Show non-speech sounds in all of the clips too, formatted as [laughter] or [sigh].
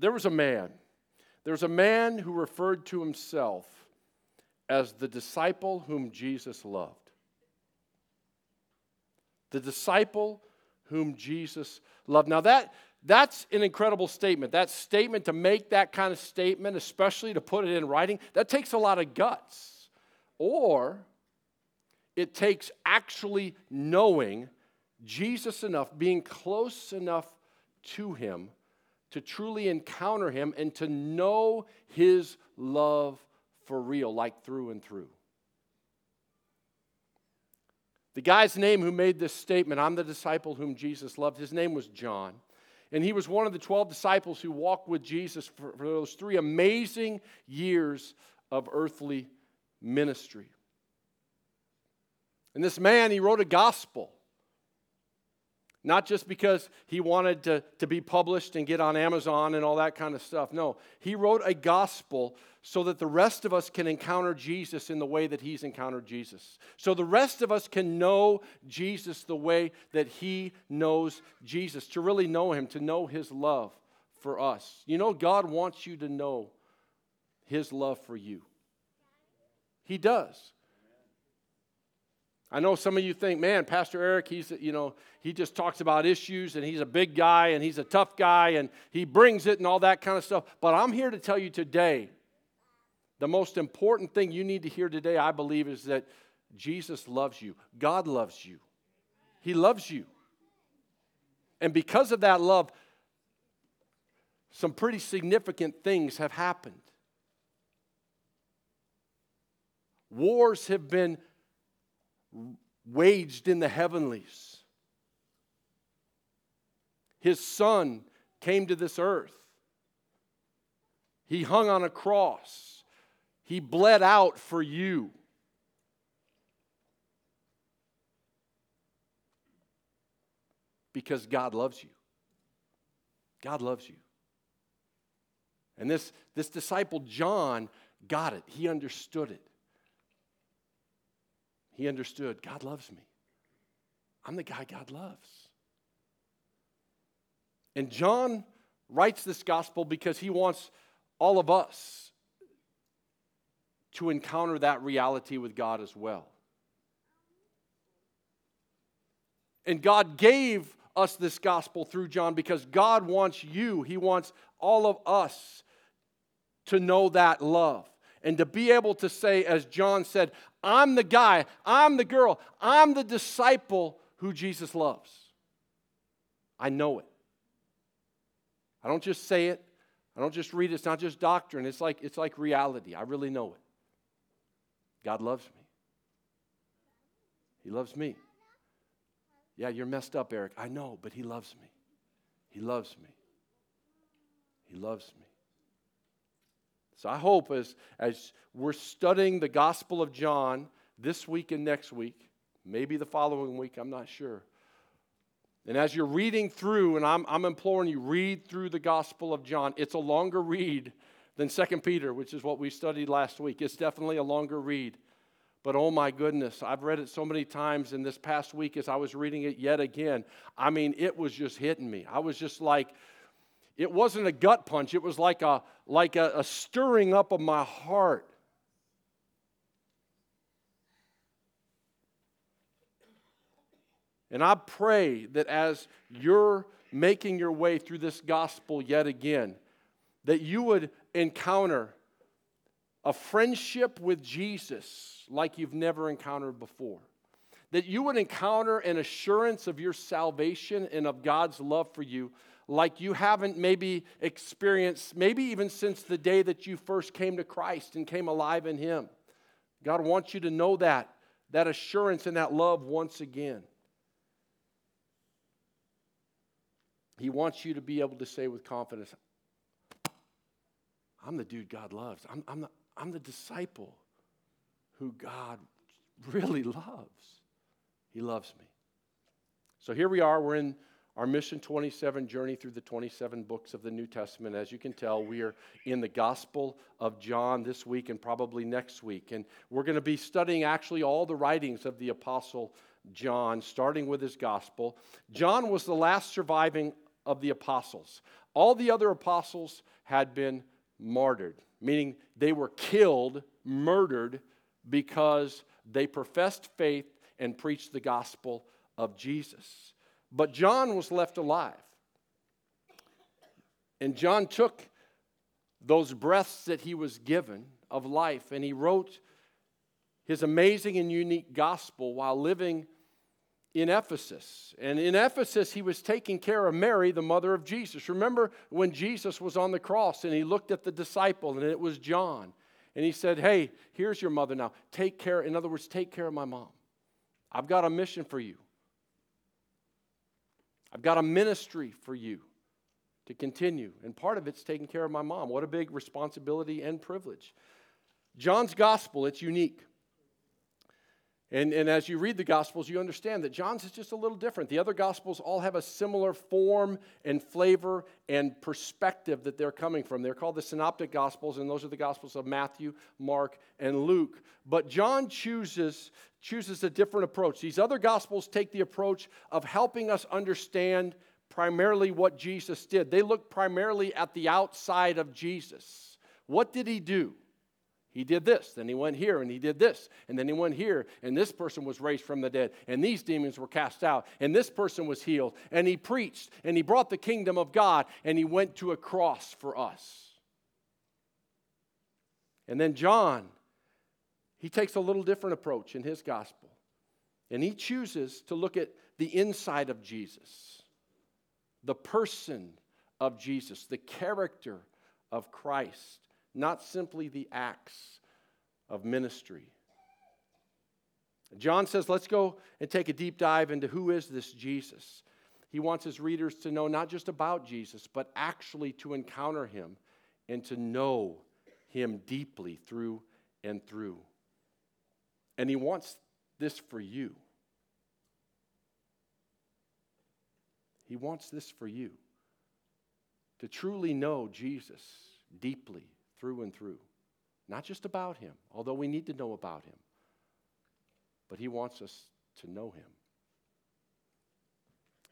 There was a man. There was a man who referred to himself as the disciple whom Jesus loved. The disciple whom Jesus loved. Now, that, that's an incredible statement. That statement, to make that kind of statement, especially to put it in writing, that takes a lot of guts. Or it takes actually knowing Jesus enough, being close enough to Him to truly encounter Him and to know His love for real, like through and through. The guy's name who made this statement, I'm the disciple whom Jesus loved, his name was John. And he was one of the 12 disciples who walked with Jesus for, for those three amazing years of earthly ministry. And this man, he wrote a gospel. Not just because he wanted to, to be published and get on Amazon and all that kind of stuff. No, he wrote a gospel so that the rest of us can encounter Jesus in the way that he's encountered Jesus. So the rest of us can know Jesus the way that he knows Jesus, to really know him, to know his love for us. You know, God wants you to know his love for you. He does. I know some of you think, man, Pastor Eric, he's, you know, he just talks about issues and he's a big guy and he's a tough guy and he brings it and all that kind of stuff. But I'm here to tell you today, the most important thing you need to hear today, I believe, is that Jesus loves you. God loves you. He loves you. And because of that love, some pretty significant things have happened. Wars have been waged in the heavenlies. His son came to this earth. He hung on a cross. He bled out for you. Because God loves you. God loves you. And this, this disciple, John, got it. He understood it. He understood God loves me. I'm the guy God loves. And John writes this gospel because he wants all of us to encounter that reality with God as well. And God gave us this gospel through John because God wants you, He wants all of us to know that love and to be able to say, as John said, I'm the guy, I'm the girl, I'm the disciple who Jesus loves. I know it. I don't just say it, I don't just read it, it's not just doctrine, it's like, it's like reality. I really know it. God loves me. He loves me. Yeah, you're messed up, Eric. I know, but He loves me. He loves me. He loves me. So I hope as, as we're studying the Gospel of John this week and next week, maybe the following week, I'm not sure. And as you're reading through, and I'm, I'm imploring you, read through the Gospel of John. It's a longer read than Second Peter, which is what we studied last week. It's definitely a longer read. But oh my goodness, I've read it so many times in this past week as I was reading it yet again. I mean, it was just hitting me. I was just like, it wasn't a gut punch, it was like a, like a, a stirring up of my heart. And I pray that as you're making your way through this gospel yet again, that you would encounter a friendship with Jesus like you've never encountered before. That you would encounter an assurance of your salvation and of God's love for you like you haven't maybe experienced, maybe even since the day that you first came to Christ and came alive in Him. God wants you to know that, that assurance and that love once again. He wants you to be able to say with confidence, I'm the dude God loves. I'm, I'm, the, I'm the disciple who God really loves. He loves me. So here we are. We're in our Mission 27 journey through the 27 books of the New Testament. As you can tell, we are in the Gospel of John this week and probably next week. And we're going to be studying actually all the writings of the Apostle John, starting with his Gospel. John was the last surviving of the apostles. All the other apostles had been martyred, meaning they were killed, murdered, because they professed faith and preached the gospel of Jesus. But John was left alive. And John took those breaths that he was given of life and he wrote his amazing and unique gospel while living in Ephesus. And in Ephesus, he was taking care of Mary, the mother of Jesus. Remember when Jesus was on the cross and he looked at the disciple, and it was John. And he said, Hey, here's your mother now. Take care, in other words, take care of my mom. I've got a mission for you. I've got a ministry for you to continue. And part of it's taking care of my mom. What a big responsibility and privilege. John's gospel, it's unique. And, and as you read the Gospels, you understand that John's is just a little different. The other Gospels all have a similar form and flavor and perspective that they're coming from. They're called the Synoptic Gospels, and those are the Gospels of Matthew, Mark, and Luke. But John chooses, chooses a different approach. These other Gospels take the approach of helping us understand primarily what Jesus did. They look primarily at the outside of Jesus. What did he do? He did this, then he went here and he did this, and then he went here, and this person was raised from the dead, and these demons were cast out, and this person was healed, and he preached, and he brought the kingdom of God, and he went to a cross for us. And then John, he takes a little different approach in his gospel, and he chooses to look at the inside of Jesus, the person of Jesus, the character of Christ not simply the acts of ministry. John says, let's go and take a deep dive into who is this Jesus. He wants his readers to know not just about Jesus, but actually to encounter him and to know him deeply through and through. And he wants this for you. He wants this for you to truly know Jesus deeply through and through. Not just about him, although we need to know about him, but he wants us to know him.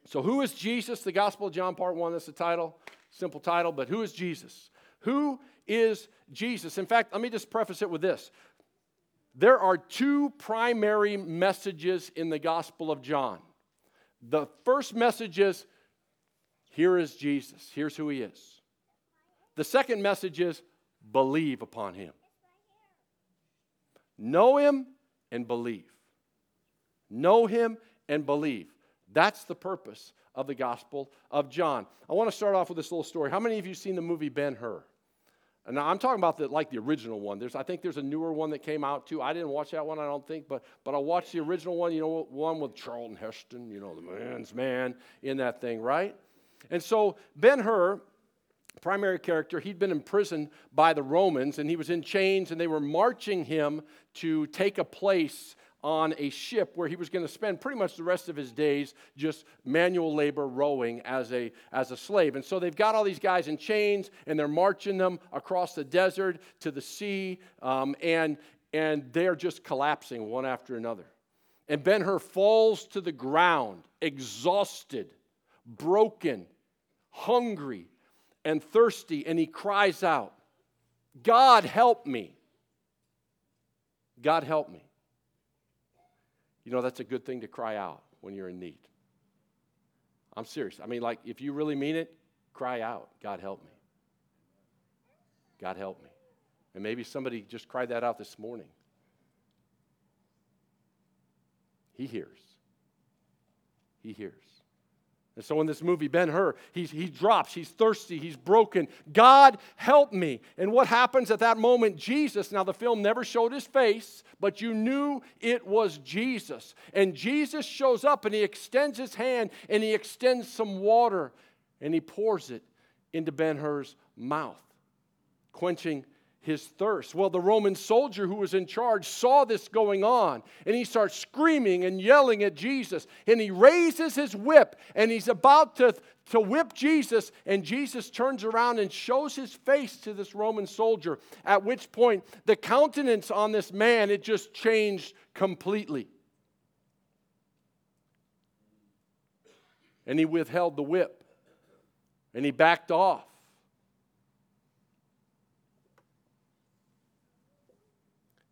So, who is Jesus? The Gospel of John, part one, that's the title. Simple title, but who is Jesus? Who is Jesus? In fact, let me just preface it with this. There are two primary messages in the Gospel of John. The first message is here is Jesus, here's who he is. The second message is believe upon him. Know him and believe. Know him and believe. That's the purpose of the Gospel of John. I want to start off with this little story. How many of you seen the movie Ben Hur? And now I'm talking about the like the original one. There's I think there's a newer one that came out too. I didn't watch that one, I don't think, but but I watched the original one, you know, one with Charlton Heston, you know, the man's man in that thing, right? And so Ben Hur primary character, he'd been imprisoned by the Romans and he was in chains, and they were marching him to take a place on a ship where he was going to spend pretty much the rest of his days just manual labor rowing as a, as a slave. And so they've got all these guys in chains and they're marching them across the desert to the sea, um, and, and they're just collapsing one after another. And Ben Hur falls to the ground, exhausted, broken, hungry, and thirsty, and he cries out, God, help me. God, help me. You know, that's a good thing to cry out when you're in need. I'm serious. I mean, like, if you really mean it, cry out, God, help me. God, help me. And maybe somebody just cried that out this morning. He hears. He hears. And so in this movie, Ben Hur, he's, he drops, he's thirsty, he's broken. God, help me. And what happens at that moment? Jesus, now the film never showed his face, but you knew it was Jesus. And Jesus shows up and he extends his hand and he extends some water and he pours it into Ben Hur's mouth, quenching his thirst. Well, the Roman soldier who was in charge saw this going on and he starts screaming and yelling at Jesus. And he raises his whip and he's about to, to whip Jesus. And Jesus turns around and shows his face to this Roman soldier, at which point the countenance on this man, it just changed completely. And he withheld the whip. And he backed off.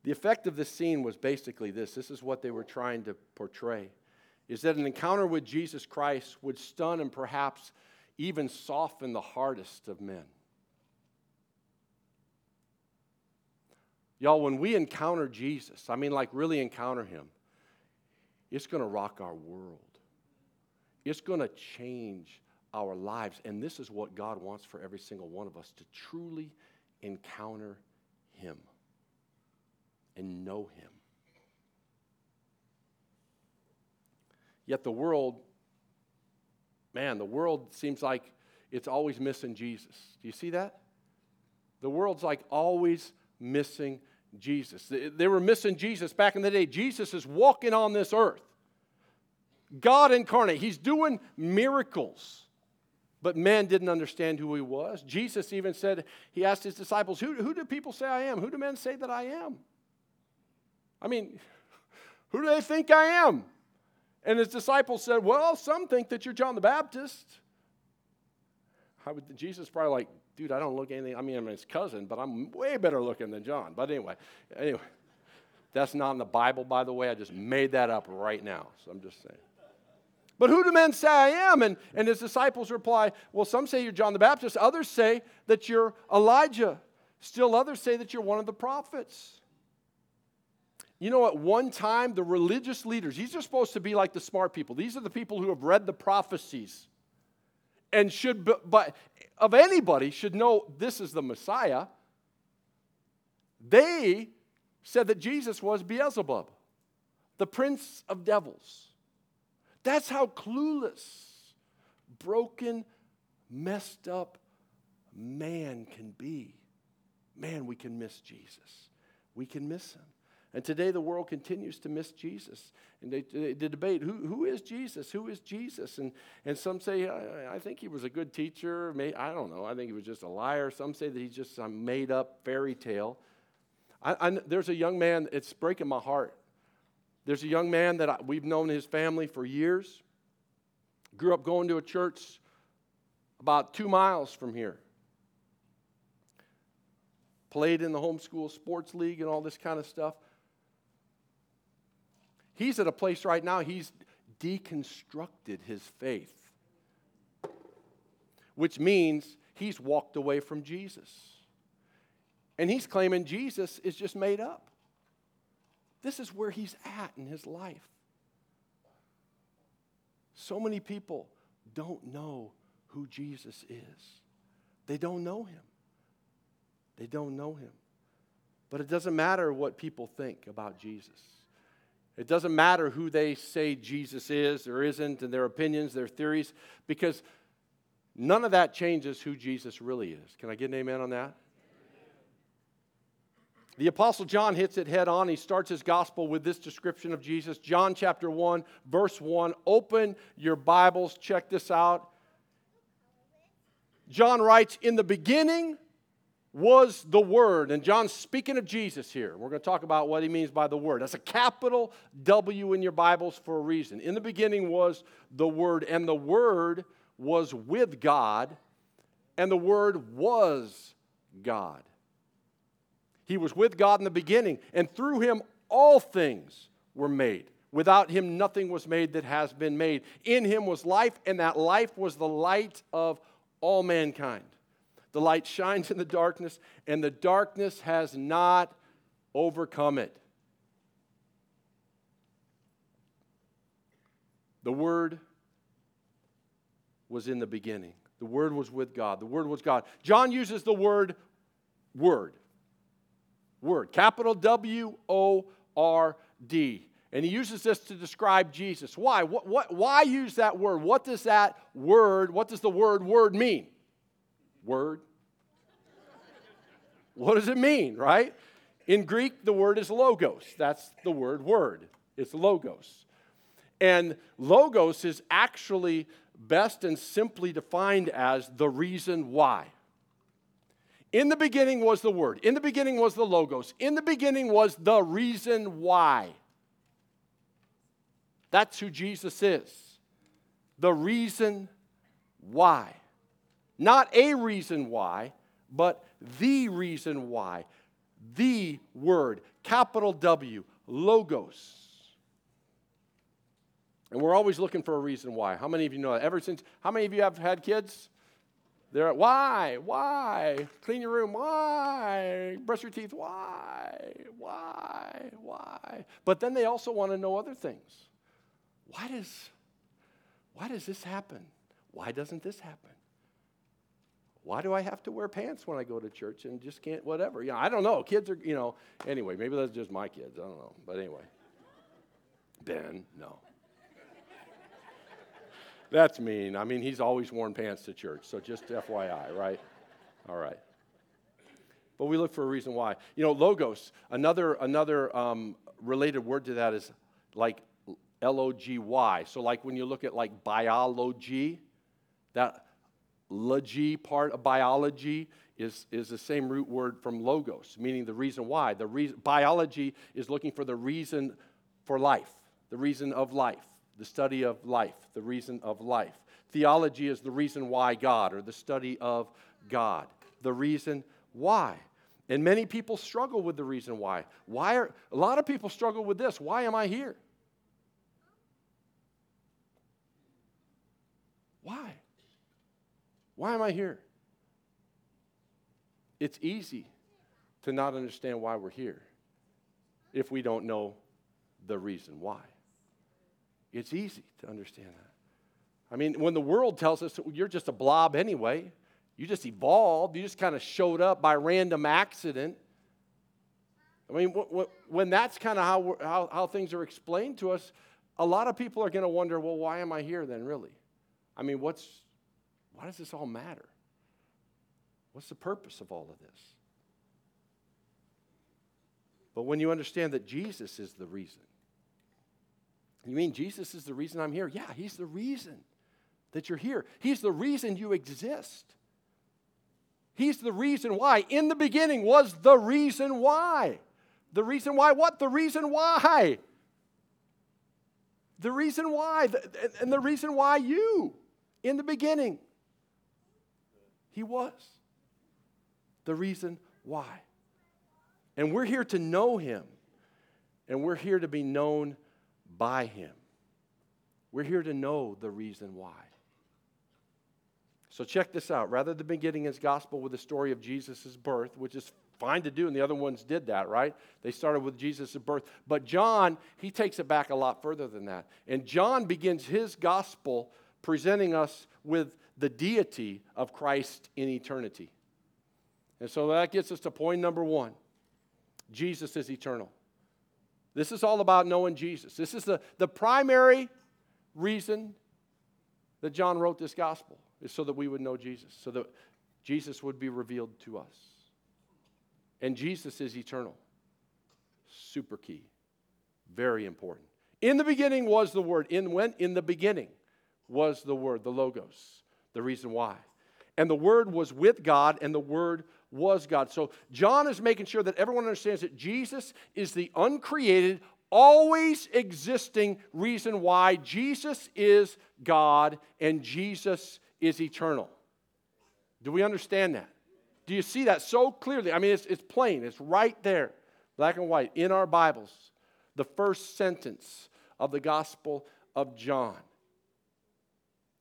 The effect of this scene was basically this this is what they were trying to portray is that an encounter with Jesus Christ would stun and perhaps even soften the hardest of men. Y'all, when we encounter Jesus, I mean, like really encounter him, it's going to rock our world. It's going to change our lives. And this is what God wants for every single one of us to truly encounter him and know Him. Yet the world, man, the world seems like it's always missing Jesus. Do you see that? The world's like always missing Jesus. They were missing Jesus back in the day. Jesus is walking on this earth. God incarnate. He's doing miracles. But man didn't understand who he was. Jesus even said, he asked his disciples, Who, who do people say I am? Who do men say that I am? I mean, who do they think I am? And his disciples said, Well, some think that you're John the Baptist. Would, Jesus probably like, dude, I don't look anything. I mean, I'm his cousin, but I'm way better looking than John. But anyway, anyway, that's not in the Bible, by the way. I just made that up right now. So I'm just saying. But who do men say I am? And, and his disciples reply, Well, some say you're John the Baptist, others say that you're Elijah, still others say that you're one of the prophets. You know, at one time, the religious leaders, these are supposed to be like the smart people. These are the people who have read the prophecies and should, but of anybody, should know this is the Messiah. They said that Jesus was Beelzebub, the prince of devils. That's how clueless, broken, messed up man can be. Man, we can miss Jesus. We can miss him. And today the world continues to miss Jesus. And they, they, debate who, who is Jesus? Who is Jesus? And, and some say, I, I think he was a good teacher. May, I don't know. I think he was just a liar. Some say that he's just some made up fairy tale. I, I, there's a young man, it's breaking my heart. There's a young man that I, we've known his family for years. Grew up going to a church about two miles from here played in the homeschool sports league and all this kind of stuff. He's at a place right now, he's deconstructed his faith, which means he's walked away from Jesus. And he's claiming Jesus is just made up. This is where he's at in his life. So many people don't know who Jesus is, they don't know him. They don't know him. But it doesn't matter what people think about Jesus. It doesn't matter who they say Jesus is or isn't, and their opinions, their theories, because none of that changes who Jesus really is. Can I get an amen on that? The Apostle John hits it head on. He starts his gospel with this description of Jesus. John chapter 1, verse 1. Open your Bibles, check this out. John writes, In the beginning was the Word. And John's speaking of Jesus here. We're going to talk about what he means by the Word. That's a capital W in your Bibles for a reason. In the beginning was the Word, and the Word was with God, and the Word was God. He was with God in the beginning, and through him all things were made. Without him, nothing was made that has been made. In him was life, and that life was the light of all mankind. The light shines in the darkness, and the darkness has not overcome it. The Word was in the beginning. The Word was with God. The Word was God. John uses the word word. Word. Capital W O R D. And he uses this to describe Jesus. Why? What, what, why use that word? What does that word, what does the word word mean? Word. What does it mean, right? In Greek, the word is logos. That's the word word. It's logos. And logos is actually best and simply defined as the reason why. In the beginning was the word. In the beginning was the logos. In the beginning was the reason why. That's who Jesus is. The reason why. Not a reason why, but the reason why. The Word, capital W, Logos. And we're always looking for a reason why. How many of you know that? Ever since, how many of you have had kids? They're why? Why? Clean your room. Why? Brush your teeth. Why? Why? Why? But then they also want to know other things. Why does why does this happen? Why doesn't this happen? Why do I have to wear pants when I go to church and just can't whatever? Yeah, I don't know. Kids are, you know, anyway, maybe that's just my kids. I don't know. But anyway. Ben, no. That's mean. I mean, he's always worn pants to church, so just FYI, right? All right. But we look for a reason why. You know, logos, another, another um, related word to that is like L O G Y. So, like when you look at like biology, that logy part of biology is, is the same root word from logos, meaning the reason why. The reason, biology is looking for the reason for life, the reason of life the study of life, the reason of life. Theology is the reason why God, or the study of God, the reason why. And many people struggle with the reason why. Why are a lot of people struggle with this? Why am I here? Why? Why am I here? It's easy to not understand why we're here if we don't know the reason why. It's easy to understand that. I mean, when the world tells us you're just a blob anyway, you just evolved, you just kind of showed up by random accident. I mean, when that's kind of how, how, how things are explained to us, a lot of people are going to wonder, well, why am I here then, really? I mean, what's, why does this all matter? What's the purpose of all of this? But when you understand that Jesus is the reason, you mean Jesus is the reason I'm here? Yeah, He's the reason that you're here. He's the reason you exist. He's the reason why. In the beginning was the reason why. The reason why what? The reason why. The reason why. And the reason why you. In the beginning. He was. The reason why. And we're here to know Him. And we're here to be known by Him. We're here to know the reason why. So check this out. Rather than beginning his gospel with the story of Jesus' birth, which is fine to do, and the other ones did that, right? They started with Jesus' birth. But John, he takes it back a lot further than that. And John begins his gospel presenting us with the deity of Christ in eternity. And so that gets us to point number one Jesus is eternal. This is all about knowing Jesus. This is the, the primary reason that John wrote this gospel, is so that we would know Jesus, so that Jesus would be revealed to us. And Jesus is eternal. Super key. Very important. In the beginning was the Word. In when? In the beginning was the Word, the Logos. The reason why. And the Word was with God, and the Word was God. So John is making sure that everyone understands that Jesus is the uncreated, always existing reason why Jesus is God and Jesus is eternal. Do we understand that? Do you see that so clearly? I mean, it's, it's plain, it's right there, black and white, in our Bibles. The first sentence of the Gospel of John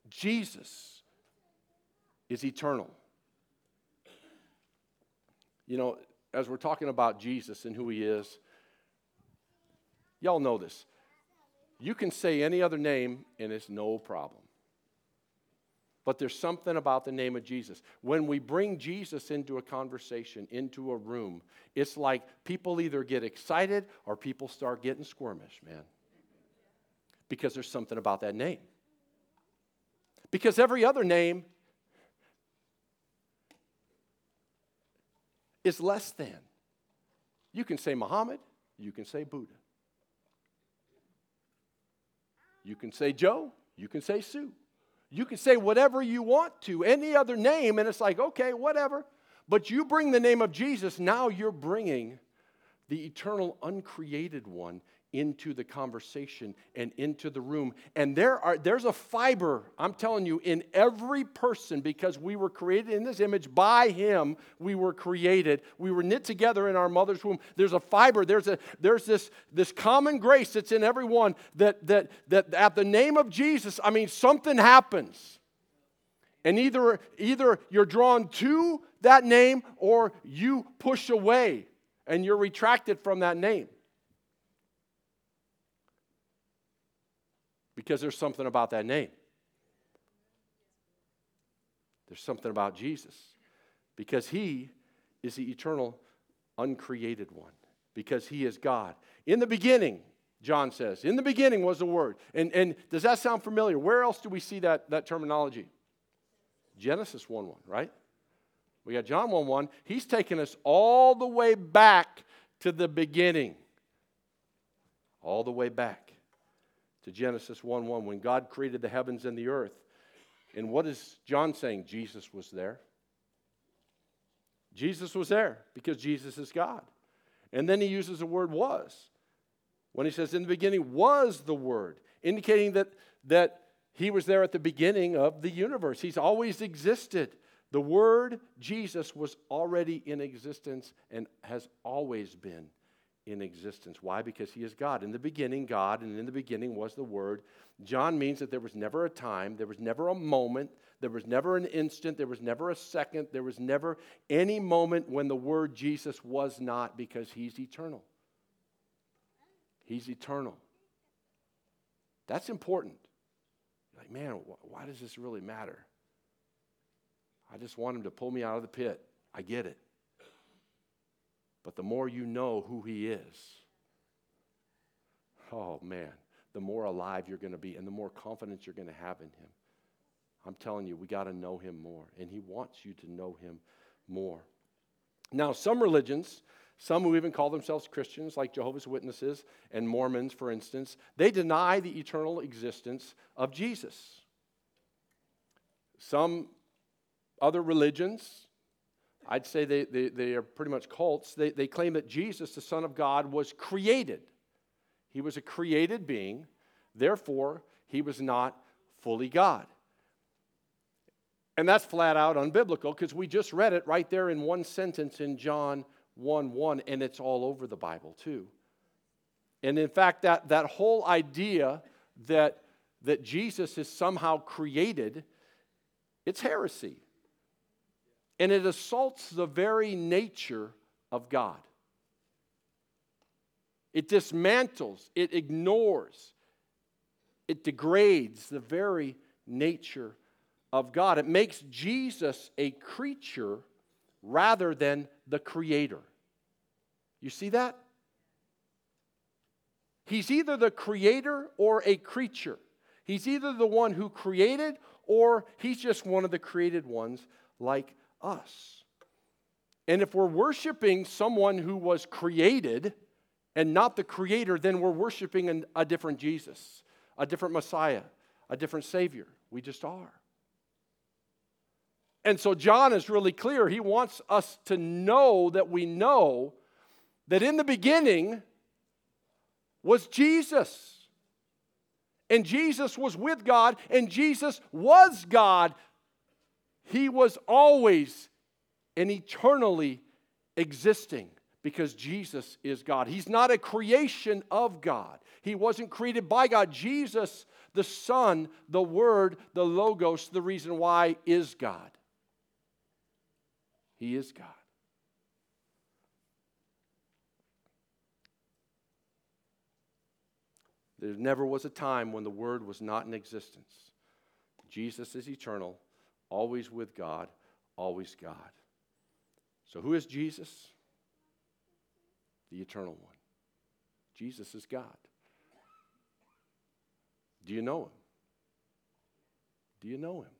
Jesus is eternal. You know, as we're talking about Jesus and who he is, y'all know this. You can say any other name and it's no problem. But there's something about the name of Jesus. When we bring Jesus into a conversation, into a room, it's like people either get excited or people start getting squirmish, man. Because there's something about that name. Because every other name is less than. You can say Muhammad, you can say Buddha. You can say Joe, you can say Sue. You can say whatever you want to, any other name, and it's like, okay, whatever. But you bring the name of Jesus, now you're bringing the eternal, uncreated one into the conversation and into the room. And there are there's a fiber, I'm telling you, in every person because we were created in this image by him. We were created. We were knit together in our mother's womb. There's a fiber, there's a there's this this common grace that's in everyone that that that at the name of Jesus, I mean something happens. And either either you're drawn to that name or you push away and you're retracted from that name. Because there's something about that name. There's something about Jesus. Because he is the eternal, uncreated one. Because he is God. In the beginning, John says, in the beginning was the Word. And, and does that sound familiar? Where else do we see that, that terminology? Genesis 1 1, right? We got John 1 1. He's taken us all the way back to the beginning. All the way back to Genesis 1 1, when God created the heavens and the earth. And what is John saying? Jesus was there. Jesus was there because Jesus is God. And then he uses the word was. When he says, in the beginning was the word, indicating that, that he was there at the beginning of the universe. He's always existed. The word Jesus was already in existence and has always been in existence. Why? Because he is God. In the beginning, God, and in the beginning was the Word. John means that there was never a time, there was never a moment, there was never an instant, there was never a second, there was never any moment when the Word Jesus was not because he's eternal. He's eternal. That's important. like, man, why does this really matter? I just want him to pull me out of the pit. I get it. But the more you know who He is, oh man, the more alive you're going to be and the more confidence you're going to have in Him. I'm telling you, we got to know Him more, and He wants you to know Him more. Now, some religions, some who even call themselves Christians, like Jehovah's Witnesses and Mormons, for instance, they deny the eternal existence of Jesus. Some other religions, I'd say they, they, they are pretty much cults. They, they claim that Jesus, the Son of God, was created. He was a created being, therefore, he was not fully God. And that's flat out unbiblical because we just read it right there in one sentence in John 1 1, and it's all over the Bible too. And in fact, that, that whole idea that, that Jesus is somehow created, it's heresy and it assaults the very nature of God. It dismantles, it ignores, it degrades the very nature of God. It makes Jesus a creature rather than the creator. You see that? He's either the creator or a creature. He's either the one who created or he's just one of the created ones like us. And if we're worshiping someone who was created and not the creator, then we're worshiping an, a different Jesus, a different Messiah, a different Savior. We just are. And so John is really clear. He wants us to know that we know that in the beginning was Jesus. And Jesus was with God, and Jesus was God. He was always and eternally existing because Jesus is God. He's not a creation of God, He wasn't created by God. Jesus, the Son, the Word, the Logos, the reason why is God. He is God. There never was a time when the Word was not in existence. Jesus is eternal always with God, always God. So, who is Jesus? The eternal one. Jesus is God. Do you know him? Do you know him?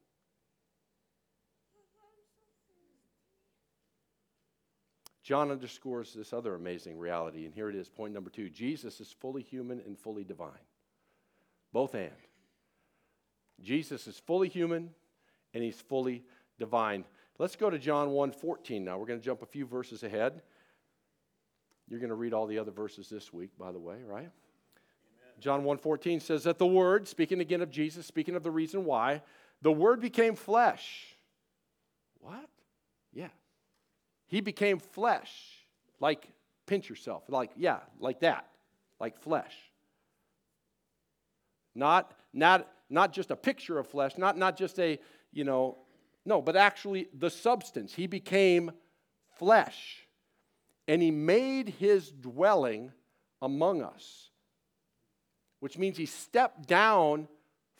John underscores this other amazing reality, and here it is, point number two Jesus is fully human and fully divine. Both and. Jesus is fully human and he's fully divine. Let's go to John 1 14 now. We're going to jump a few verses ahead. You're going to read all the other verses this week, by the way, right? John 1:14 says that the word, speaking again of Jesus, speaking of the reason why, the word became flesh. What? Yeah. He became flesh. Like pinch yourself. Like yeah, like that. Like flesh. Not not not just a picture of flesh, not not just a, you know, no, but actually the substance. He became flesh. And he made his dwelling among us, which means he stepped down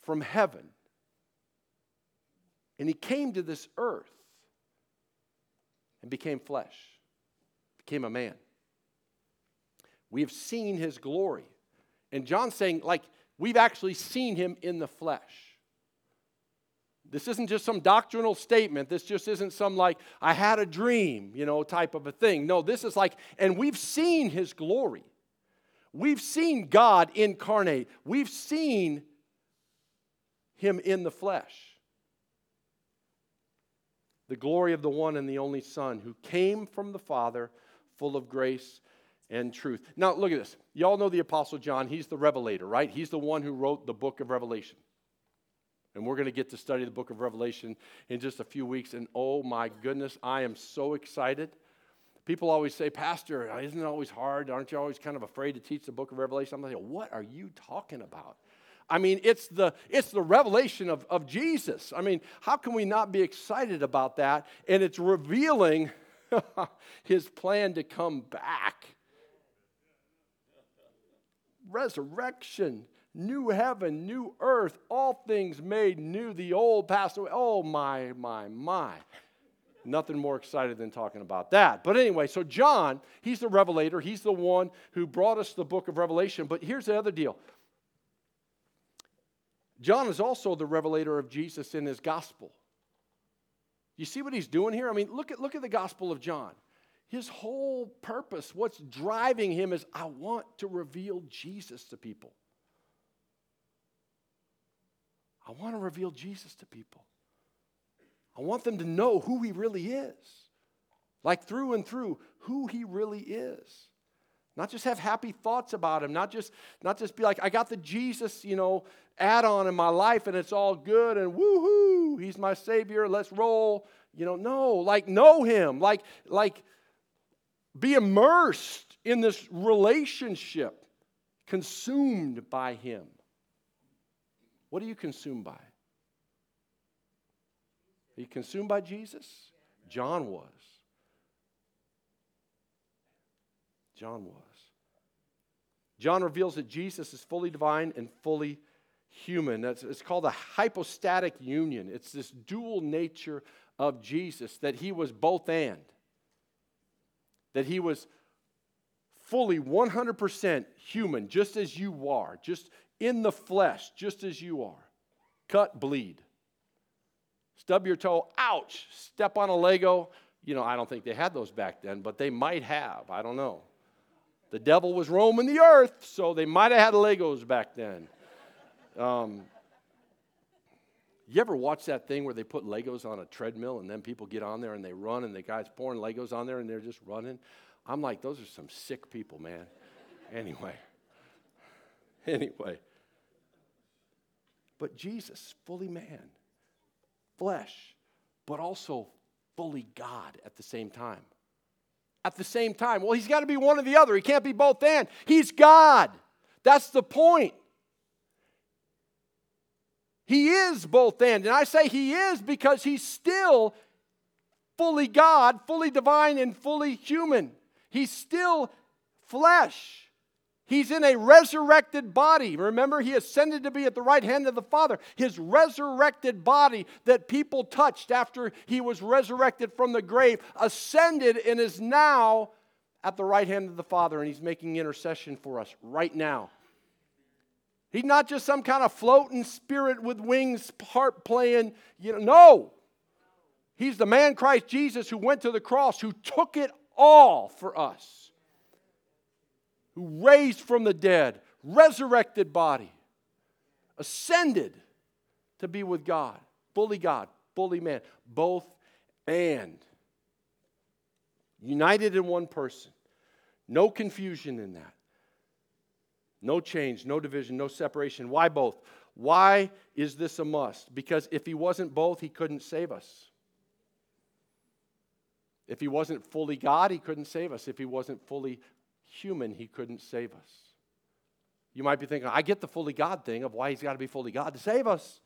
from heaven and he came to this earth and became flesh, became a man. We have seen his glory. And John's saying, like, we've actually seen him in the flesh. This isn't just some doctrinal statement. This just isn't some like, I had a dream, you know, type of a thing. No, this is like, and we've seen his glory. We've seen God incarnate. We've seen him in the flesh. The glory of the one and the only Son who came from the Father, full of grace and truth. Now, look at this. Y'all know the Apostle John. He's the revelator, right? He's the one who wrote the book of Revelation. And we're going to get to study the book of Revelation in just a few weeks. And oh my goodness, I am so excited. People always say, Pastor, isn't it always hard? Aren't you always kind of afraid to teach the book of Revelation? I'm like, what are you talking about? I mean, it's the, it's the revelation of, of Jesus. I mean, how can we not be excited about that? And it's revealing [laughs] his plan to come back. Resurrection new heaven, new earth, all things made new, the old passed away. Oh, my, my, my. Nothing more excited than talking about that. But anyway, so John, he's the revelator. He's the one who brought us the book of Revelation. But here's the other deal John is also the revelator of Jesus in his gospel. You see what he's doing here? I mean, look at, look at the gospel of John. His whole purpose, what's driving him is I want to reveal Jesus to people. I want to reveal Jesus to people. I want them to know who he really is. Like through and through, who he really is. Not just have happy thoughts about him, not just, not just be like, I got the Jesus, you know, add-on in my life and it's all good and woohoo, he's my savior, let's roll. You know, no, like know him, like, like be immersed in this relationship, consumed by him. What are you consumed by? Are you consumed by Jesus? John was. John was. John reveals that Jesus is fully divine and fully human. That's, it's called a hypostatic union. It's this dual nature of Jesus, that he was both and. That he was fully 100% human, just as you are, just in the flesh, just as you are. Cut, bleed. Stub your toe, ouch. Step on a Lego. You know, I don't think they had those back then, but they might have. I don't know. The devil was roaming the earth, so they might have had Legos back then. Um, you ever watch that thing where they put Legos on a treadmill and then people get on there and they run and the guy's pouring Legos on there and they're just running? I'm like, those are some sick people, man. anyway. [laughs] Anyway. But Jesus, fully man, flesh, but also fully God at the same time. At the same time. Well, he's got to be one or the other. He can't be both and. He's God. That's the point. He is both and. And I say he is because he's still fully God, fully divine, and fully human. He's still flesh. He's in a resurrected body. Remember, he ascended to be at the right hand of the Father. His resurrected body that people touched after he was resurrected from the grave ascended and is now at the right hand of the Father, and he's making intercession for us right now. He's not just some kind of floating spirit with wings, harp playing, you know, no. He's the man Christ Jesus who went to the cross, who took it all for us who raised from the dead, resurrected body, ascended to be with God, fully God, fully man, both and. United in one person. No confusion in that. No change, no division, no separation. Why both? Why is this a must? Because if he wasn't both, he couldn't save us. If he wasn't fully God, he couldn't save us. If he wasn't fully human, he couldn't save us. You might be thinking, I get the fully God thing of why he's got to be fully God to save us.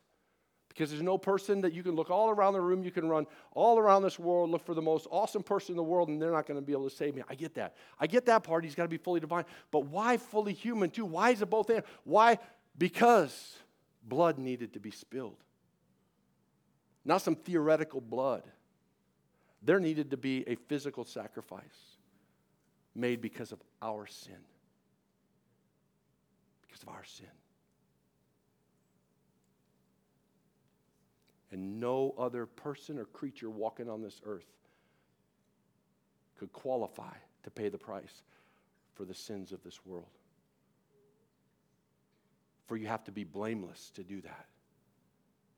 Because there's no person that you can look all around the room, you can run all around this world, look for the most awesome person in the world, and they're not going to be able to save me. I get that. I get that part. He's got to be fully divine. But why fully human too? Why is it both and? Why? Because blood needed to be spilled. Not some theoretical blood. There needed to be a physical sacrifice made because of our sin. Because of our sin. And no other person or creature walking on this earth could qualify to pay the price for the sins of this world. For you have to be blameless to do that.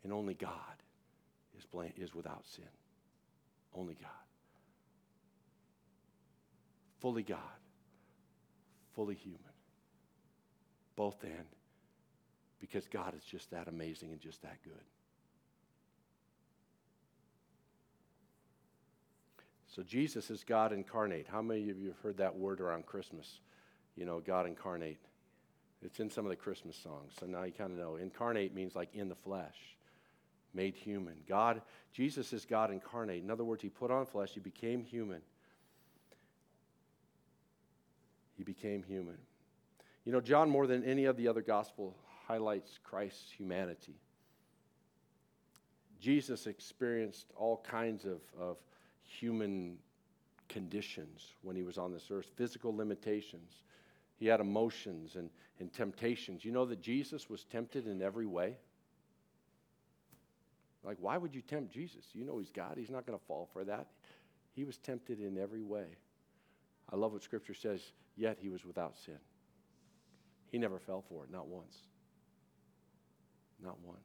And only God is, blame, is without sin. Only God. Fully God, fully human. Both and, because God is just that amazing and just that good. So Jesus is God incarnate. How many of you have heard that word around Christmas? You know, God incarnate. It's in some of the Christmas songs. So now you kind of know. Incarnate means like in the flesh, made human. God, Jesus is God incarnate. In other words, he put on flesh, he became human. He became human. You know, John, more than any of the other gospel, highlights Christ's humanity. Jesus experienced all kinds of, of human conditions when he was on this earth, physical limitations. He had emotions and, and temptations. You know that Jesus was tempted in every way? Like, why would you tempt Jesus? You know he's God. He's not going to fall for that. He was tempted in every way. I love what Scripture says, yet he was without sin. He never fell for it, not once. Not once.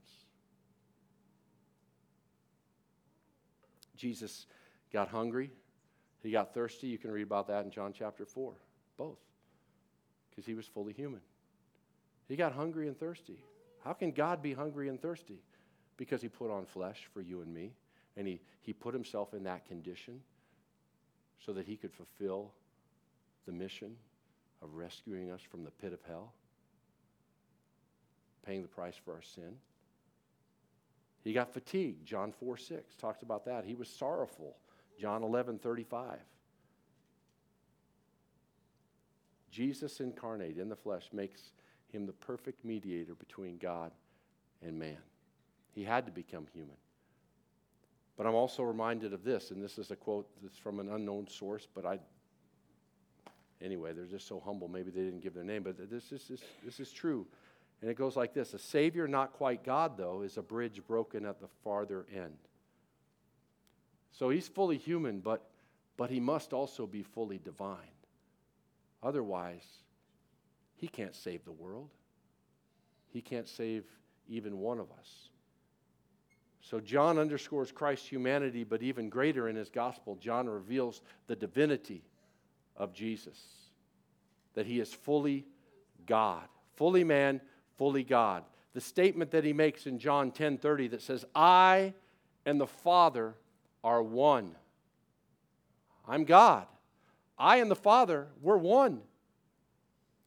Jesus got hungry, he got thirsty. You can read about that in John chapter 4, both, because he was fully human. He got hungry and thirsty. How can God be hungry and thirsty? Because he put on flesh for you and me, and he, he put himself in that condition so that he could fulfill the mission of rescuing us from the pit of hell, paying the price for our sin. He got fatigued. John 4 6 talks about that. He was sorrowful. John 11 35. Jesus incarnate in the flesh makes him the perfect mediator between God and man. He had to become human. But I'm also reminded of this, and this is a quote that's from an unknown source, but I, anyway, they're just so humble, maybe they didn't give their name, but this, this, this, this is true. And it goes like this A Savior, not quite God, though, is a bridge broken at the farther end. So he's fully human, but, but he must also be fully divine. Otherwise, he can't save the world. He can't save even one of us. So John underscores Christ's humanity, but even greater in his gospel, John reveals the divinity of Jesus. That he is fully God, fully man, fully God. The statement that he makes in John 10:30 that says, "I and the Father are one. I'm God. I and the Father, we're one.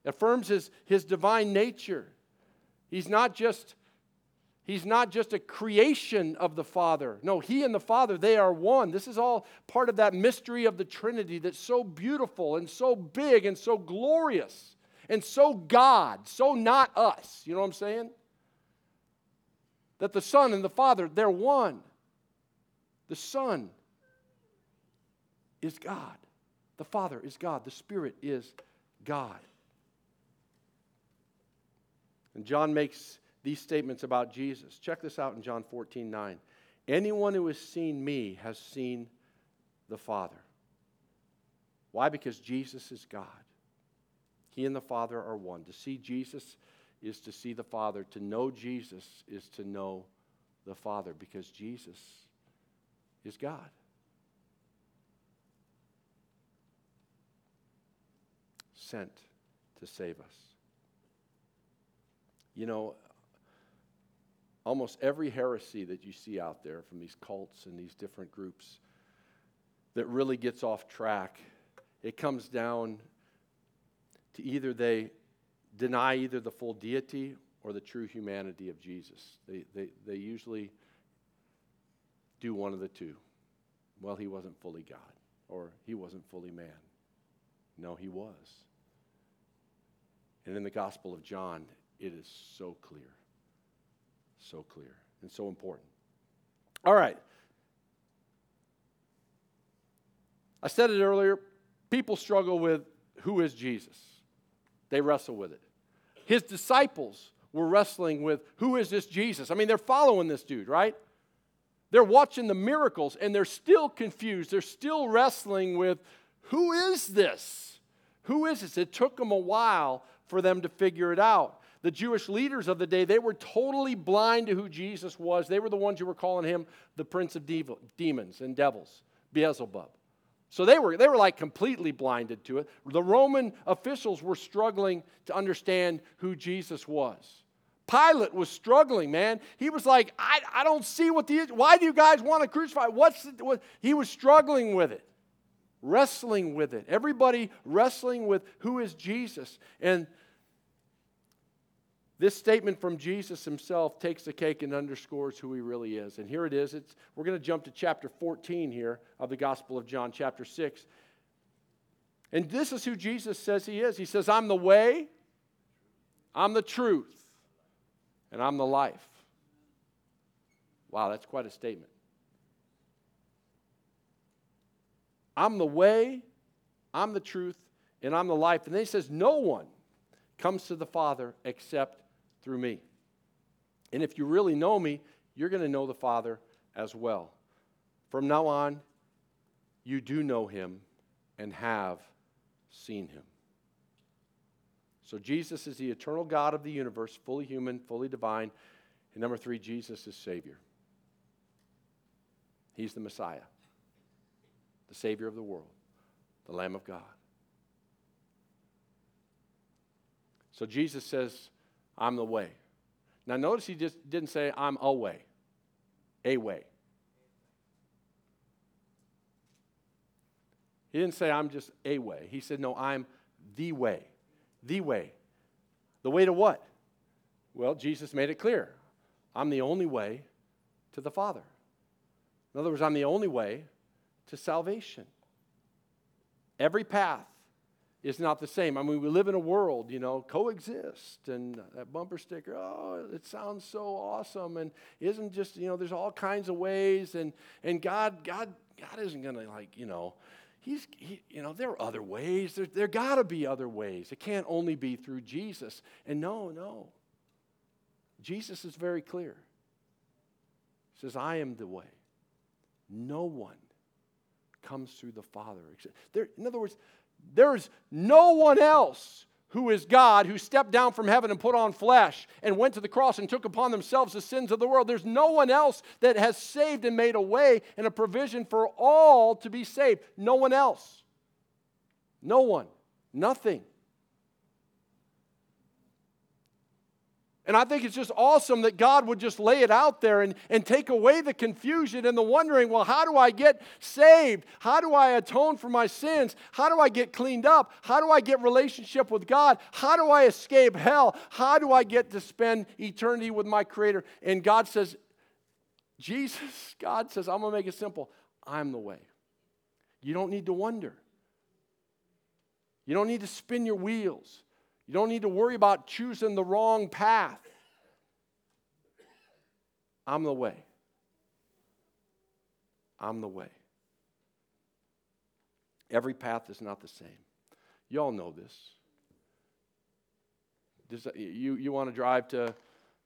Affirms his, his divine nature. He's not just He's not just a creation of the Father. No, He and the Father, they are one. This is all part of that mystery of the Trinity that's so beautiful and so big and so glorious and so God, so not us. You know what I'm saying? That the Son and the Father, they're one. The Son is God. The Father is God. The Spirit is God. And John makes these statements about Jesus. Check this out in John 14 9. Anyone who has seen me has seen the Father. Why? Because Jesus is God. He and the Father are one. To see Jesus is to see the Father. To know Jesus is to know the Father because Jesus is God. Sent to save us. You know, almost every heresy that you see out there from these cults and these different groups that really gets off track, it comes down to either they deny either the full deity or the true humanity of Jesus. They, they, they usually do one of the two. Well, he wasn't fully God, or he wasn't fully man. No, he was. And in the Gospel of John, it is so clear. So clear and so important. All right. I said it earlier people struggle with who is Jesus, they wrestle with it. His disciples were wrestling with who is this Jesus? I mean, they're following this dude, right? They're watching the miracles and they're still confused. They're still wrestling with who is this? Who is this? It took them a while for them to figure it out. The Jewish leaders of the day, they were totally blind to who Jesus was. They were the ones who were calling him the prince of demons and devils, Beelzebub. So they were, they were like completely blinded to it. The Roman officials were struggling to understand who Jesus was. Pilate was struggling, man. He was like, I, I don't see what the, why do you guys want to crucify? What's the, what? He was struggling with it, wrestling with it. Everybody wrestling with who is Jesus. And this statement from Jesus himself takes the cake and underscores who he really is. And here it is. It's, we're going to jump to chapter 14 here of the Gospel of John, chapter 6. And this is who Jesus says he is. He says, I'm the way, I'm the truth, and I'm the life. Wow, that's quite a statement. I'm the way, I'm the truth, and I'm the life. And then he says, No one comes to the Father except through me. And if you really know me, you're going to know the Father as well. From now on, you do know him and have seen him. So Jesus is the eternal God of the universe, fully human, fully divine. And number three, Jesus is Savior. He's the Messiah, the Savior of the world, the Lamb of God. So Jesus says, I'm the way. Now, notice he just didn't say, I'm a way, a way. He didn't say, I'm just a way. He said, No, I'm the way. The way. The way to what? Well, Jesus made it clear I'm the only way to the Father. In other words, I'm the only way to salvation. Every path is not the same. I mean, we live in a world, you know, coexist and that bumper sticker, oh, it sounds so awesome. And isn't just, you know, there's all kinds of ways. And, and God, God, God isn't going to like, you know, he's, he, you know, there are other ways. There, there got to be other ways. It can't only be through Jesus. And no, no. Jesus is very clear. He says, I am the way. No one comes through the Father. There, in other words, there's no one else who is God who stepped down from heaven and put on flesh and went to the cross and took upon themselves the sins of the world. There's no one else that has saved and made a way and a provision for all to be saved. No one else. No one. Nothing. And I think it's just awesome that God would just lay it out there and, and take away the confusion and the wondering well, how do I get saved? How do I atone for my sins? How do I get cleaned up? How do I get relationship with God? How do I escape hell? How do I get to spend eternity with my Creator? And God says, Jesus, God says, I'm going to make it simple. I'm the way. You don't need to wonder. You don't need to spin your wheels. You don't need to worry about choosing the wrong path. I'm the way. I'm the way. Every path is not the same. You all know this. this you, you want to drive to,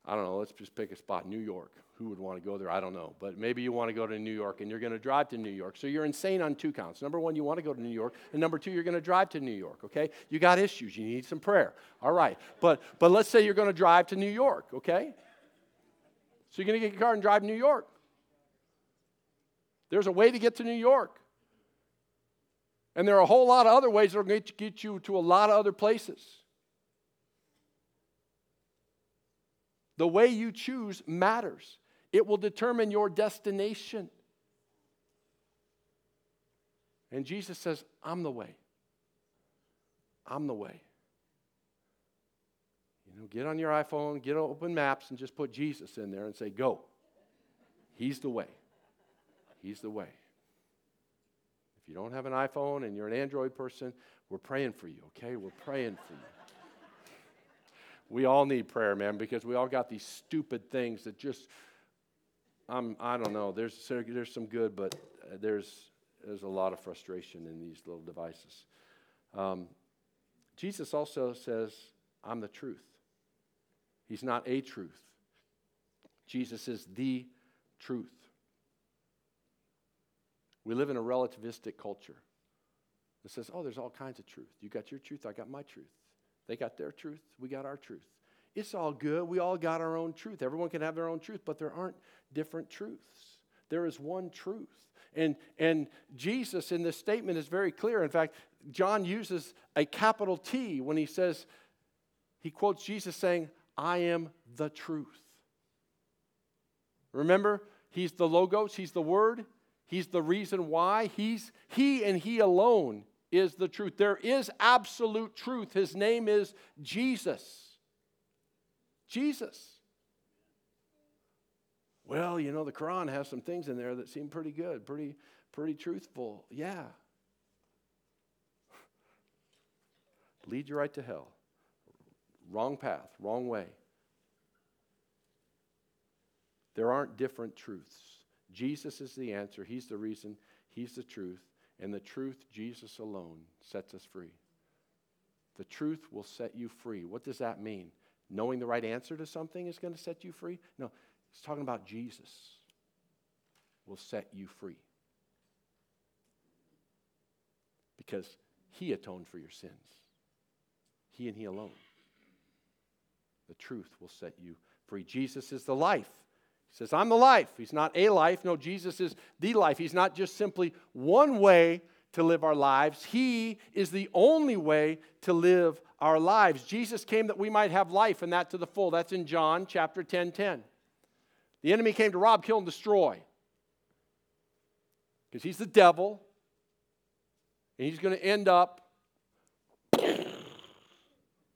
I don't know, let's just pick a spot, New York who would want to go there? I don't know. But maybe you want to go to New York and you're going to drive to New York. So you're insane on two counts. Number one, you want to go to New York. And number two, you're going to drive to New York, okay? You got issues. You need some prayer. All right. But, but let's say you're going to drive to New York, okay? So you're going to get your car and drive to New York. There's a way to get to New York. And there are a whole lot of other ways that are going to get you to a lot of other places. The way you choose matters, it will determine your destination. And Jesus says, I'm the way. I'm the way. You know, get on your iPhone, get open maps, and just put Jesus in there and say, Go. He's the way. He's the way. If you don't have an iPhone and you're an Android person, we're praying for you, okay? We're praying for you. We all need prayer, man, because we all got these stupid things that just, I'm, I don't know. There's, there's some good, but there's, there's a lot of frustration in these little devices. Um, Jesus also says, I'm the truth. He's not a truth. Jesus is the truth. We live in a relativistic culture that says, oh, there's all kinds of truth. You got your truth, I got my truth. They got their truth, we got our truth. It's all good. We all got our own truth. Everyone can have their own truth, but there aren't different truths. There is one truth. And, and Jesus in this statement is very clear. In fact, John uses a capital T when he says, he quotes Jesus saying, I am the truth. Remember, he's the Logos, he's the Word, he's the reason why. He's he and he alone is the truth. There is absolute truth. His name is Jesus. Jesus. Well, you know, the Quran has some things in there that seem pretty good, pretty, pretty truthful. Yeah. [laughs] Lead you right to hell. Wrong path, wrong way. There aren't different truths. Jesus is the answer. He's the reason. He's the truth. And the truth, Jesus alone, sets us free. The truth will set you free. What does that mean? Knowing the right answer to something is going to set you free? No, it's talking about Jesus will set you free. Because he atoned for your sins. He and he alone. The truth will set you free. Jesus is the life. He says, I'm the life. He's not a life. No, Jesus is the life. He's not just simply one way to live our lives, He is the only way to live our lives. Jesus came that we might have life and that to the full. That's in John chapter 10 10. The enemy came to rob, kill, and destroy. Because he's the devil, and he's going to end up, [coughs]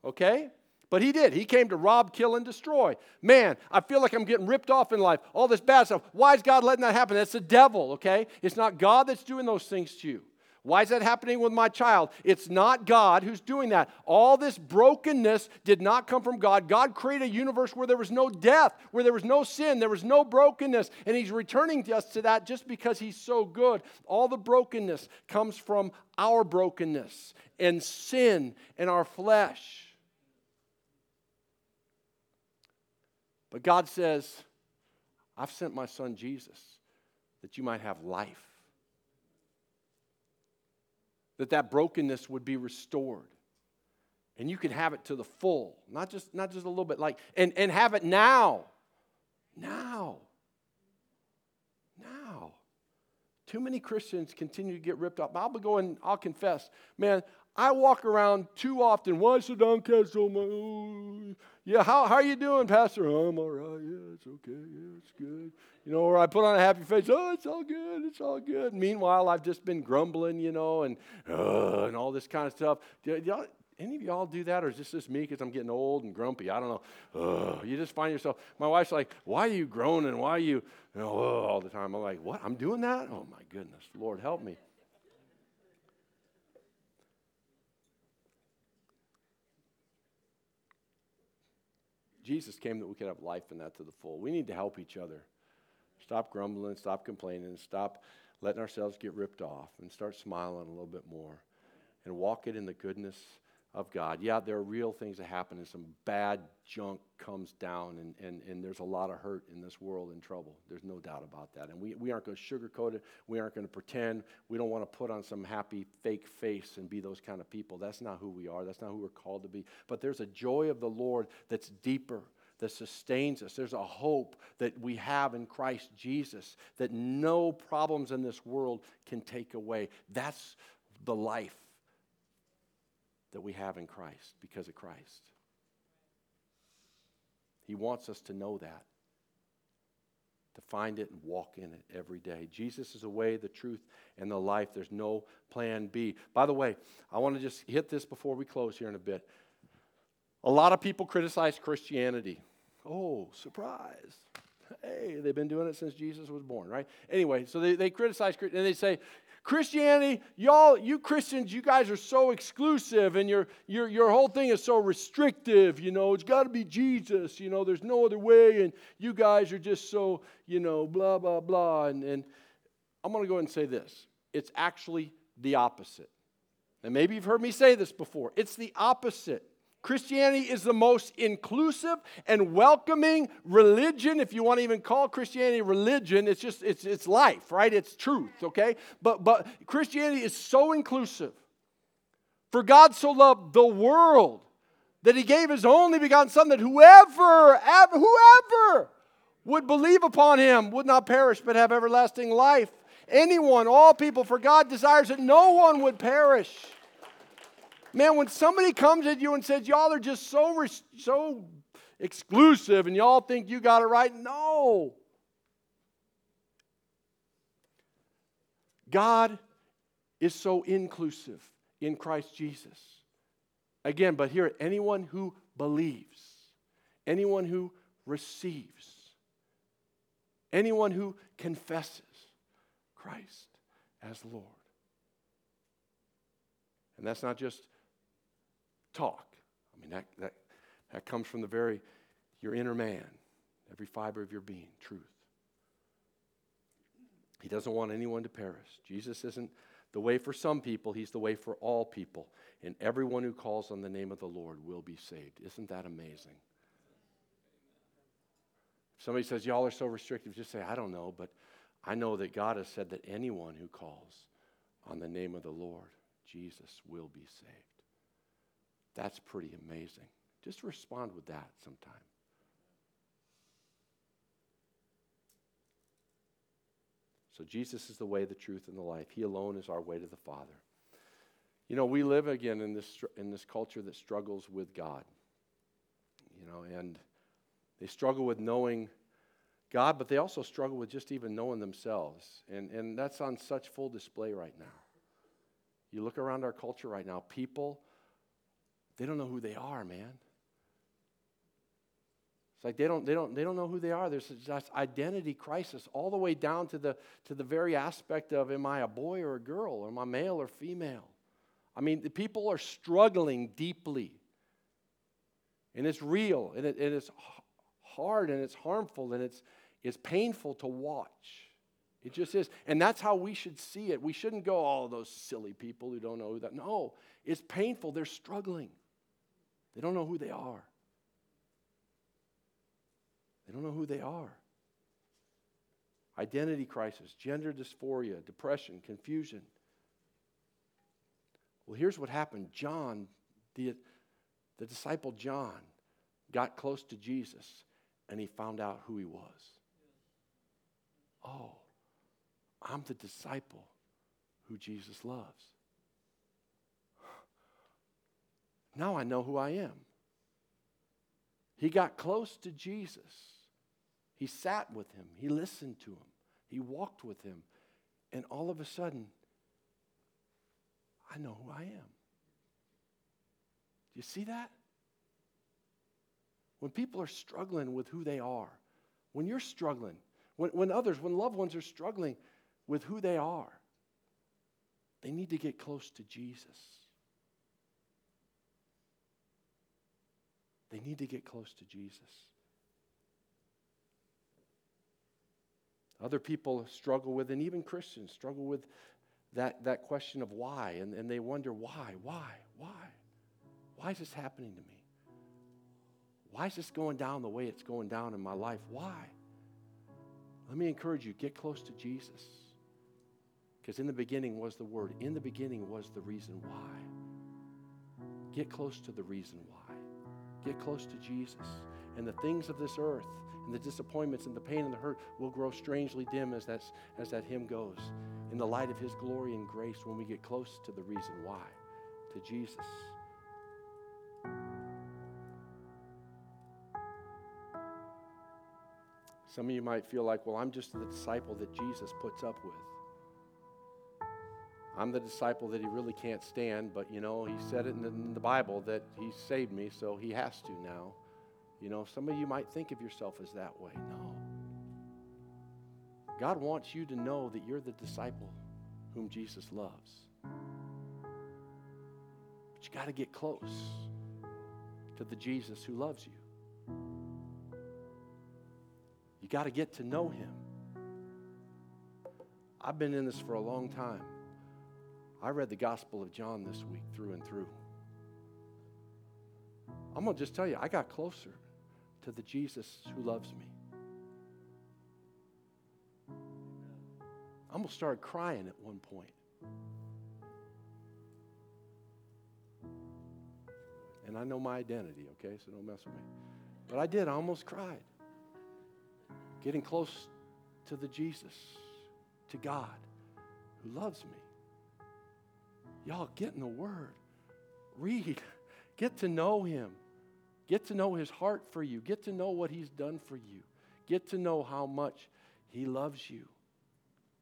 okay? But he did. He came to rob, kill, and destroy. Man, I feel like I'm getting ripped off in life. All this bad stuff. Why is God letting that happen? That's the devil, okay? It's not God that's doing those things to you. Why is that happening with my child? It's not God who's doing that. All this brokenness did not come from God. God created a universe where there was no death, where there was no sin, there was no brokenness, and He's returning us to that just because He's so good. All the brokenness comes from our brokenness and sin and our flesh. But God says, I've sent my son Jesus that you might have life. That that brokenness would be restored. And you can have it to the full, not just, not just a little bit, like, and, and have it now. Now. Now. Too many Christians continue to get ripped off. I'll be going, I'll confess, man, I walk around too often. Why the downcast so much? Yeah, how, how are you doing, Pastor? Oh, I'm all right. Yeah, it's okay. Yeah, it's good. You know, or I put on a happy face. Oh, it's all good. It's all good. Meanwhile, I've just been grumbling, you know, and uh, and all this kind of stuff. Do, y'all, any of y'all do that, or is this just me because I'm getting old and grumpy? I don't know. Uh, you just find yourself. My wife's like, "Why are you groaning? Why are you, you know, uh, all the time?" I'm like, "What? I'm doing that? Oh my goodness, Lord help me." Jesus came that we could have life in that to the full. We need to help each other. Stop grumbling, stop complaining, stop letting ourselves get ripped off, and start smiling a little bit more and walk it in the goodness of God. Yeah, there are real things that happen, and some bad junk comes down, and, and, and there's a lot of hurt in this world and trouble. There's no doubt about that. And we, we aren't going to sugarcoat it. We aren't going to pretend. We don't want to put on some happy fake face and be those kind of people. That's not who we are. That's not who we're called to be. But there's a joy of the Lord that's deeper that sustains us. There's a hope that we have in Christ Jesus that no problems in this world can take away. That's the life that we have in Christ because of Christ. He wants us to know that, to find it and walk in it every day. Jesus is the way, the truth, and the life. There's no plan B. By the way, I want to just hit this before we close here in a bit. A lot of people criticize Christianity. Oh, surprise. Hey, they've been doing it since Jesus was born, right? Anyway, so they, they criticize and they say, Christianity, y'all, you Christians, you guys are so exclusive and your, your, your whole thing is so restrictive. You know, it's got to be Jesus. You know, there's no other way. And you guys are just so, you know, blah, blah, blah. And, and I'm going to go ahead and say this it's actually the opposite. And maybe you've heard me say this before. It's the opposite. Christianity is the most inclusive and welcoming religion. If you want to even call Christianity religion, it's just it's it's life, right? It's truth, okay? But but Christianity is so inclusive. For God so loved the world that he gave his only begotten son that whoever ever, whoever would believe upon him would not perish but have everlasting life. Anyone, all people, for God desires that no one would perish Man, when somebody comes at you and says, y'all are just so, so exclusive and y'all think you got it right, no. God is so inclusive in Christ Jesus. Again, but here, anyone who believes, anyone who receives, anyone who confesses Christ as Lord. And that's not just talk. I mean, that, that, that comes from the very, your inner man, every fiber of your being, truth. He doesn't want anyone to perish. Jesus isn't the way for some people, He's the way for all people. And everyone who calls on the name of the Lord will be saved. Isn't that amazing? If somebody says, Y'all are so restrictive, just say, I don't know, but I know that God has said that anyone who calls on the name of the Lord, Jesus, will be saved. That's pretty amazing. Just respond with that sometime. So Jesus is the way, the truth, and the life. He alone is our way to the Father. You know, we live again in this in this culture that struggles with God. You know, and they struggle with knowing God, but they also struggle with just even knowing themselves. And and that's on such full display right now. You look around our culture right now, people they don't know who they are, man. It's like they don't, they don't, they don't know who they are. There's this identity crisis all the way down to the, to the very aspect of am I a boy or a girl? Am I male or female? I mean, the people are struggling deeply. And it's real, and, it, and it's hard, and it's harmful, and it's, it's painful to watch. It just is. And that's how we should see it. We shouldn't go, oh, those silly people who don't know who that. No, it's painful. They're struggling. They don't know who they are. They don't know who they are. Identity crisis, gender dysphoria, depression, confusion. Well, here's what happened John, the, the disciple John, got close to Jesus and he found out who he was. Oh, I'm the disciple who Jesus loves. Now I know who I am. He got close to Jesus. He sat with him. He listened to him. He walked with him. And all of a sudden, I know who I am. Do you see that? When people are struggling with who they are, when you're struggling, when, when others, when loved ones are struggling with who they are, they need to get close to Jesus. They need to get close to Jesus. Other people struggle with, and even Christians struggle with that, that question of why. And, and they wonder, why, why, why? Why is this happening to me? Why is this going down the way it's going down in my life? Why? Let me encourage you get close to Jesus. Because in the beginning was the Word, in the beginning was the reason why. Get close to the reason why. Get close to Jesus. And the things of this earth and the disappointments and the pain and the hurt will grow strangely dim as, that's, as that hymn goes. In the light of His glory and grace when we get close to the reason why, to Jesus. Some of you might feel like, well, I'm just the disciple that Jesus puts up with. I'm the disciple that he really can't stand, but you know, he said it in the, in the Bible that he saved me, so he has to now. You know, some of you might think of yourself as that way. No. God wants you to know that you're the disciple whom Jesus loves. But you got to get close to the Jesus who loves you. You got to get to know him. I've been in this for a long time. I read the Gospel of John this week through and through. I'm going to just tell you, I got closer to the Jesus who loves me. I almost started crying at one point. And I know my identity, okay, so don't mess with me. But I did, I almost cried. Getting close to the Jesus, to God, who loves me. Y'all get in the Word. Read. Get to know Him. Get to know His heart for you. Get to know what He's done for you. Get to know how much He loves you.